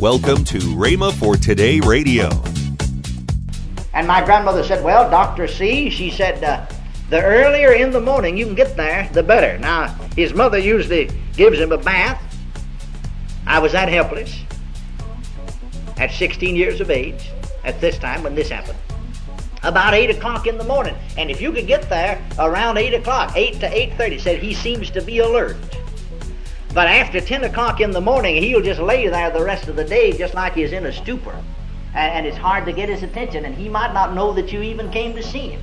Welcome to Rhema for Today Radio. And my grandmother said, Well, Dr. C, she said, uh, the earlier in the morning you can get there, the better. Now, his mother usually gives him a bath. I was that helpless at 16 years of age at this time when this happened. About 8 o'clock in the morning. And if you could get there around 8 o'clock, 8 to 8.30, said he seems to be alert. But after 10 o'clock in the morning, he'll just lay there the rest of the day just like he's in a stupor. And, and it's hard to get his attention, and he might not know that you even came to see him.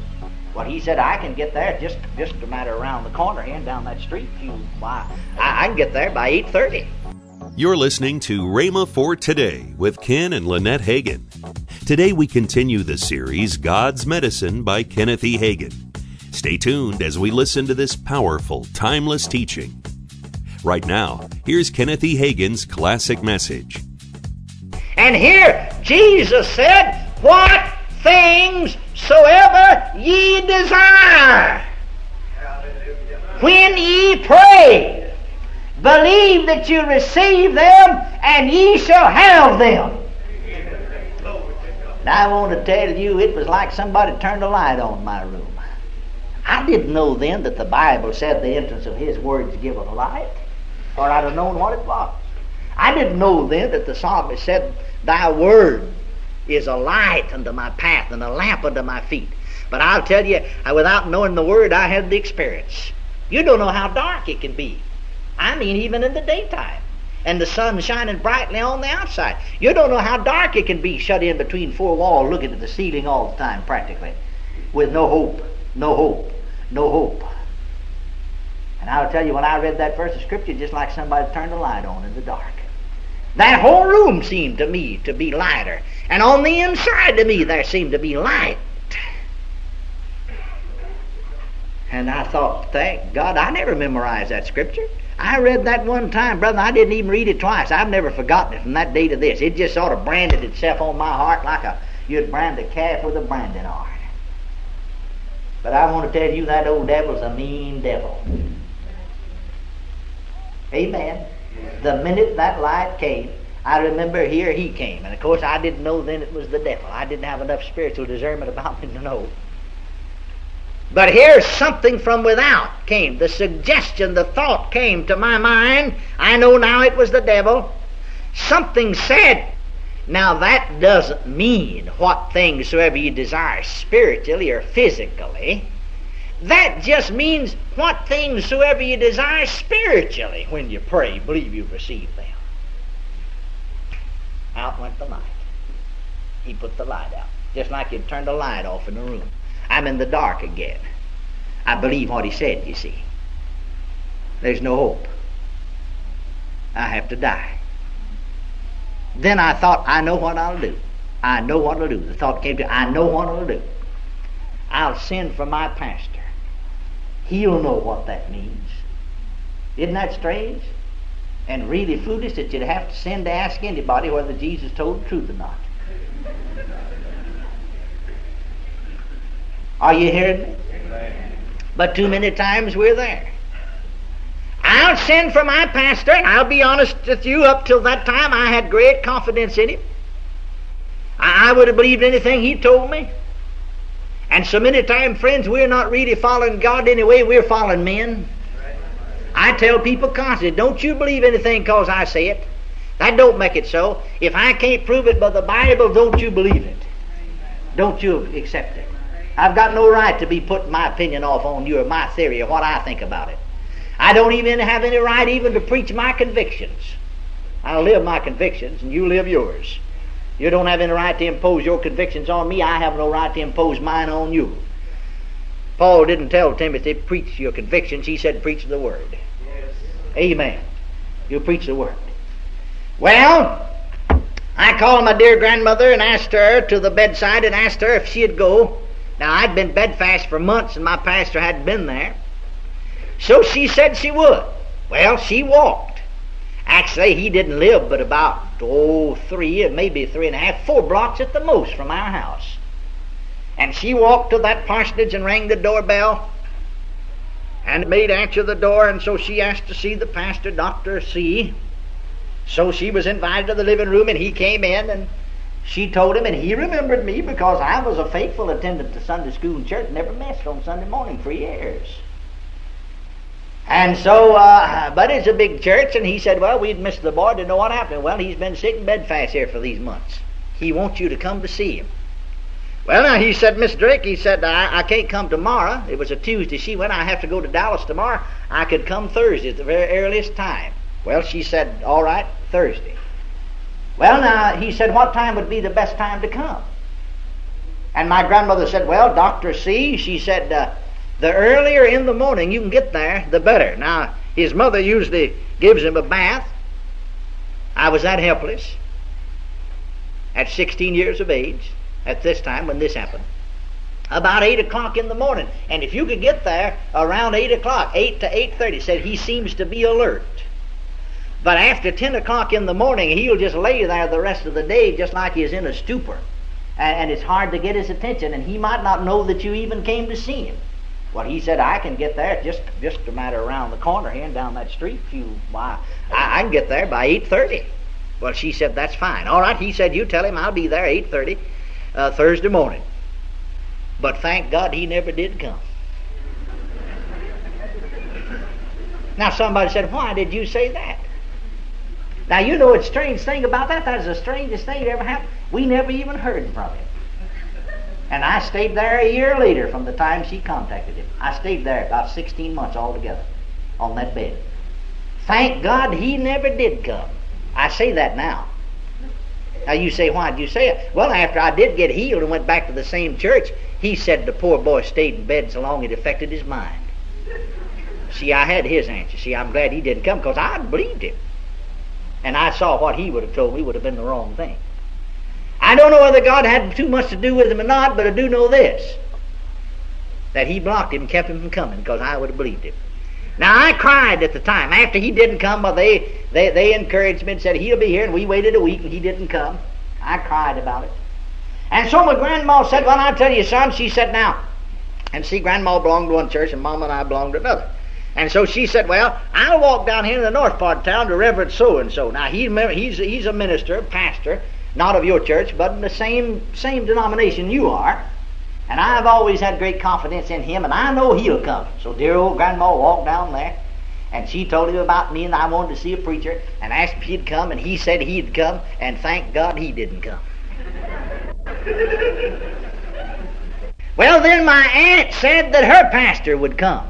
Well, he said, I can get there just just a matter around the corner here and down that street. You, why, I, I can get there by 8.30. You're listening to Rhema for Today with Ken and Lynette Hagin. Today we continue the series God's Medicine by Kenneth E. Hagin. Stay tuned as we listen to this powerful, timeless teaching. Right now, here's Kenneth E. Hagin's classic message. And here Jesus said, What things soever ye desire, when ye pray, Believe that you receive them, and ye shall have them. Now, I want to tell you, it was like somebody turned a light on my room. I didn't know then that the Bible said the entrance of His words giveth light, or I'd have known what it was. I didn't know then that the psalmist said, Thy word is a light unto my path and a lamp unto my feet. But I'll tell you, without knowing the word, I had the experience. You don't know how dark it can be. I mean, even in the daytime. And the sun shining brightly on the outside. You don't know how dark it can be shut in between four walls looking at the ceiling all the time, practically. With no hope, no hope, no hope. And I'll tell you, when I read that verse of Scripture, just like somebody turned a light on in the dark. That whole room seemed to me to be lighter. And on the inside of me, there seemed to be light. And I thought, thank God, I never memorized that Scripture. I read that one time, brother. I didn't even read it twice. I've never forgotten it from that day to this. It just sort of branded itself on my heart like a you'd brand a calf with a branding iron. But I want to tell you that old devil's a mean devil. Amen. The minute that light came, I remember here he came. And of course, I didn't know then it was the devil. I didn't have enough spiritual discernment about me to know. But here something from without came. The suggestion, the thought came to my mind. I know now it was the devil. Something said, now that doesn't mean what things soever you desire spiritually or physically. That just means what things soever you desire spiritually when you pray, believe you've received them. Out went the light. He put the light out. Just like you'd turned a light off in the room. I'm in the dark again. I believe what he said, you see. There's no hope. I have to die. Then I thought, I know what I'll do. I know what I'll do. The thought came to me, I know what I'll do. I'll send for my pastor. He'll know what that means. Isn't that strange? And really foolish that you'd have to send to ask anybody whether Jesus told the truth or not. Are you hearing me? But too many times we're there. I'll send for my pastor, and I'll be honest with you, up till that time I had great confidence in him. I, would have believed anything he told me. And so many times, friends, we're not really following God anyway, we're following men. I tell people constantly, don't you believe anything because I say it. That don't make it so. If I can't prove it by the Bible, don't you believe it. Don't you accept it. I've got no right to be putting my opinion off on you or my theory or what I think about it. I don't even have any right even to preach my convictions. I live my convictions and you live yours. You don't have any right to impose your convictions on me. I have no right to impose mine on you. Paul didn't tell Timothy, preach your convictions. He said, preach the word. Yes. Amen. You preach the word. Well, I called my dear grandmother and asked her to the bedside and asked her if she'd go now, I'd been bedfast for months and my pastor hadn't been there. So she said she would. Well, she walked. Actually, he didn't live but about, oh, three, maybe three and a half, four blocks at the most from our house. And she walked to that parsonage and rang the doorbell. And the maid answered the door, and so she asked to see the pastor, Dr. C. So she was invited to the living room, and he came in, and she told him, and he remembered me because I was a faithful attendant to Sunday school and church, never missed on Sunday morning for years. And so, uh, but it's a big church, and he said, Well, we'd missed the boy, didn't know what happened. Well, he's been sick in bed here for these months. He wants you to come to see him. Well, now, he said, Miss Drake, he said, I, I can't come tomorrow. It was a Tuesday. She went, I have to go to Dallas tomorrow. I could come Thursday at the very earliest time. Well, she said, All right, Thursday. Well, now, he said, What time would be the best time to come? And my grandmother said, Well, Dr. C, she said, uh, the earlier in the morning you can get there, the better. Now, his mother usually gives him a bath. I was that helpless at 16 years of age at this time when this happened. About 8 o'clock in the morning. And if you could get there around 8 o'clock, 8 to 8.30, said he seems to be alert. But after 10 o'clock in the morning, he'll just lay there the rest of the day just like he's in a stupor. And it's hard to get his attention, and he might not know that you even came to see him. Well, he said, I can get there just just a matter around the corner here and down that street. You, why, I, I can get there by 8.30. Well, she said, that's fine. All right, he said, you tell him I'll be there 8.30 uh, Thursday morning. But thank God he never did come. now, somebody said, why did you say that? Now, you know a strange thing about that? That's the strangest thing that ever happened. We never even heard from him. And I stayed there a year later from the time she contacted him. I stayed there about 16 months altogether on that bed. Thank God he never did come. I say that now. Now you say, why did you say it? Well, after I did get healed and went back to the same church, he said the poor boy stayed in bed so long it affected his mind. See, I had his answer. See, I'm glad he didn't come because I believed him. And I saw what he would have told me would have been the wrong thing. I don't know whether God had too much to do with him or not, but I do know this that he blocked him and kept him from coming because I would have believed him. Now, I cried at the time. After he didn't come, well, they, they, they encouraged me and said, He'll be here. And we waited a week and he didn't come. I cried about it. And so my grandma said, Well, I'll tell you, son. She said, Now, and see, grandma belonged to one church and mama and I belonged to another. And so she said, Well, I'll walk down here in the north part of town to Reverend so and so. Now, he, he's, he's a minister, pastor, not of your church, but in the same, same denomination you are. And I've always had great confidence in him, and I know he'll come. So dear old grandma walked down there, and she told him about me, and I wanted to see a preacher, and asked if he'd come, and he said he'd come, and thank God he didn't come. well, then my aunt said that her pastor would come.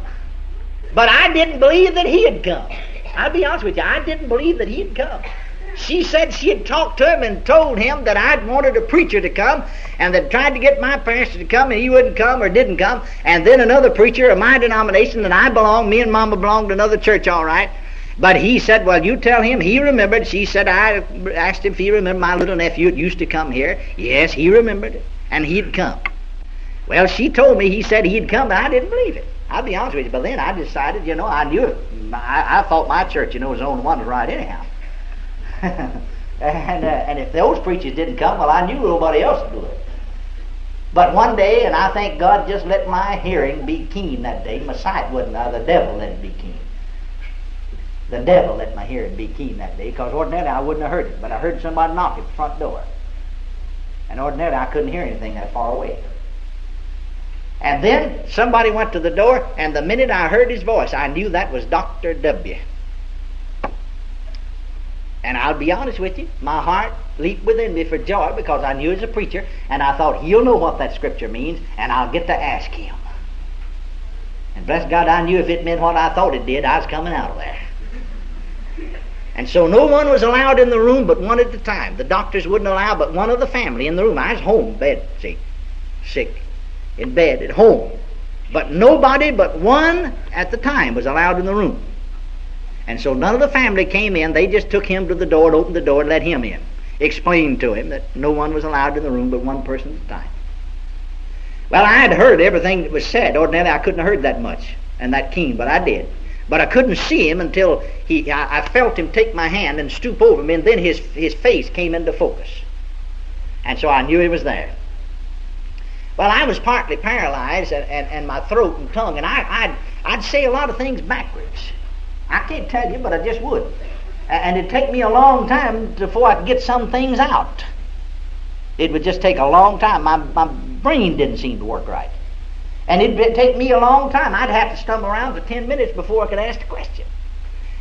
But I didn't believe that he'd come. I'll be honest with you, I didn't believe that he'd come. She said she had talked to him and told him that I'd wanted a preacher to come and that tried to get my pastor to come and he wouldn't come or didn't come. And then another preacher of my denomination that I belong, me and Mama belonged to another church, all right. But he said, Well, you tell him he remembered. She said, I asked him if he remembered my little nephew that used to come here. Yes, he remembered it. And he'd come. Well, she told me he said he'd come, but I didn't believe it. I'll be honest with you. But then I decided, you know, I knew it. I, I thought my church, you know, was the only one right anyhow. and, uh, and if those preachers didn't come, well, I knew nobody else would do it. But one day, and I think God just let my hearing be keen that day. My sight wasn't, the devil let it be keen. The devil let my hearing be keen that day, because ordinarily I wouldn't have heard it. But I heard somebody knock at the front door. And ordinarily I couldn't hear anything that far away. And then somebody went to the door, and the minute I heard his voice, I knew that was Dr. W. And I'll be honest with you, my heart leaped within me for joy because I knew as a preacher, and I thought he'll know what that scripture means, and I'll get to ask him. And bless God, I knew if it meant what I thought it did, I was coming out of there. And so no one was allowed in the room but one at a time. The doctors wouldn't allow but one of the family in the room. I was home, bed, see, sick, in bed at home. But nobody but one at the time was allowed in the room. And so none of the family came in. They just took him to the door and opened the door and let him in. Explained to him that no one was allowed in the room but one person at a time. Well, I had heard everything that was said. Ordinarily, I couldn't have heard that much and that keen, but I did. But I couldn't see him until he, I, I felt him take my hand and stoop over me, and then his, his face came into focus. And so I knew he was there. Well, I was partly paralyzed, and, and, and my throat and tongue, and I, I'd, I'd say a lot of things backwards. I can't tell you, but I just would. and it'd take me a long time before I could get some things out. It would just take a long time. My, my brain didn't seem to work right. And it'd take me a long time. I'd have to stumble around for 10 minutes before I could ask the question.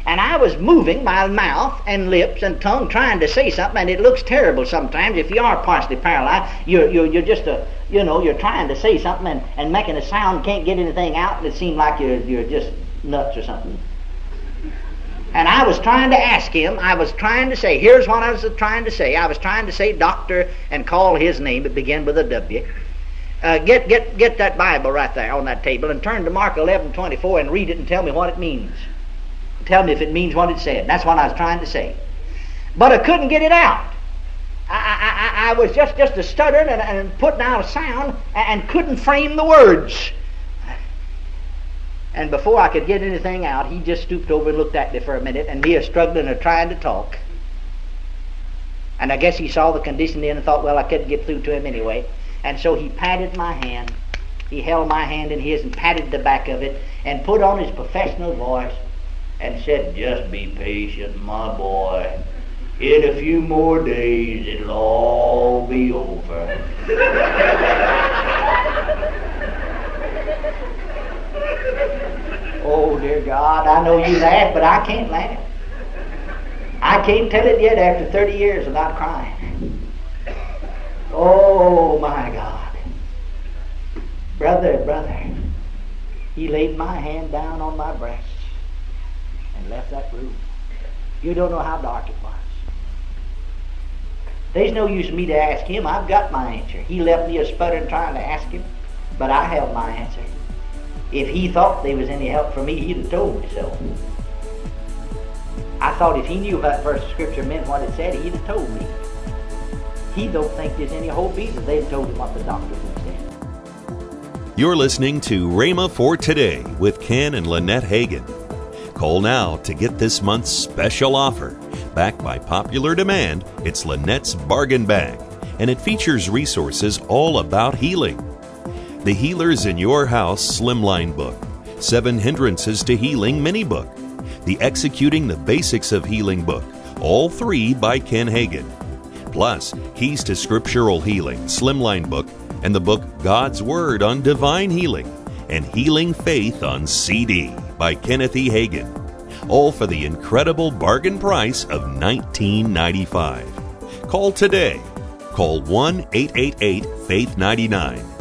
And I was moving my mouth and lips and tongue trying to say something, and it looks terrible sometimes. If you are partially paralyzed, you're, you're, you're just a, you know, you're trying to say something and, and making a sound, can't get anything out, and it seems like you're, you're just nuts or something. I was trying to ask him, I was trying to say, here's what I was trying to say. I was trying to say doctor and call his name, it began with a W. Uh, get, get, get that Bible right there on that table and turn to Mark 11, 24 and read it and tell me what it means. Tell me if it means what it said. That's what I was trying to say. But I couldn't get it out. I, I, I, was just, just a stuttering and, and putting out a sound and couldn't frame the words. And before I could get anything out, he just stooped over and looked at me for a minute, and me a struggling and trying to talk. And I guess he saw the condition then and thought, well, I couldn't get through to him anyway. And so he patted my hand. He held my hand in his and patted the back of it and put on his professional voice and said, Just be patient, my boy. In a few more days, it'll all be over. oh, dear God, I know you laugh, but I can't laugh. I can't tell it yet after 30 years without crying. Oh, my God. Brother, brother, he laid my hand down on my breast and left that room. You don't know how dark it was. There's no use me to ask him. I've got my answer. He left me a sputtering trying to ask him, but I held my answer. If he thought there was any help for me, he'd have told me so. I thought if he knew that verse of scripture meant what it said, he'd have told me. He don't think there's any hope either. They've told him what the doctor said. You're listening to Rhema for Today with Ken and Lynette Hagin. Call now to get this month's special offer. Backed by popular demand, it's Lynette's Bargain Bag, and it features resources all about healing. The Healers in Your House Slimline Book, Seven Hindrances to Healing Mini Book, the Executing the Basics of Healing book, all three by Ken Hagin. Plus, Keys to Scriptural Healing Slimline Book, and the book God's Word on Divine Healing, and Healing Faith on CD by Kenneth E. Hagin. All for the incredible bargain price of $19.95. Call today. Call 1 888 Faith 99.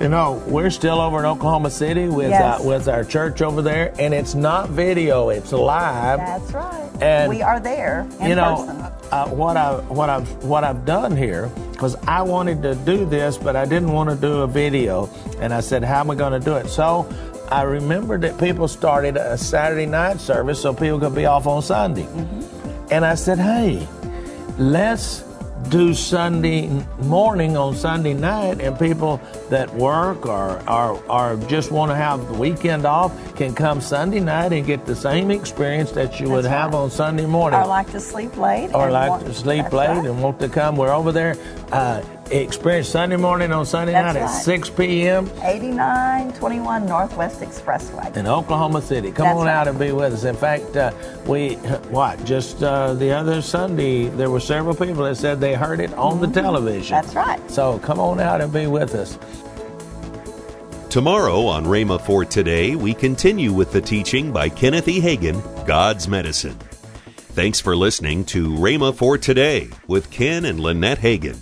You know, we're still over in Oklahoma City with Yes. uh, with our church over there, and it's not video; it's live. That's right. And, we are there in you know, uh, what I what I've what I've done here because I wanted to do this, but I didn't want to do a video, and I said, "How am I going to do it?" So I remembered that people started a Saturday night service so people could be off on Sunday, Mm-hmm. and I said, "Hey, let's." Do Sunday morning on Sunday night, and people that work or, or, or just want to have the weekend off can come Sunday night and get the same experience that you would That's have on Sunday morning Or like to sleep late. or like want- to sleep late right. and want to come. We're over there. Uh, experience Sunday morning on Sunday That's night at 6 p.m. 8921 Northwest Expressway. in Oklahoma City. Come That's on right. out and be with us. In fact, uh, we, what, just uh, the other Sunday, there were several people that said they heard it on the television. Mm-hmm. That's right. So come on out and be with us. Tomorrow on Rhema for Today, we continue with the teaching by Kenneth E. Hagin, God's Medicine. Thanks for listening to Rhema for Today with Ken and Lynette Hagin.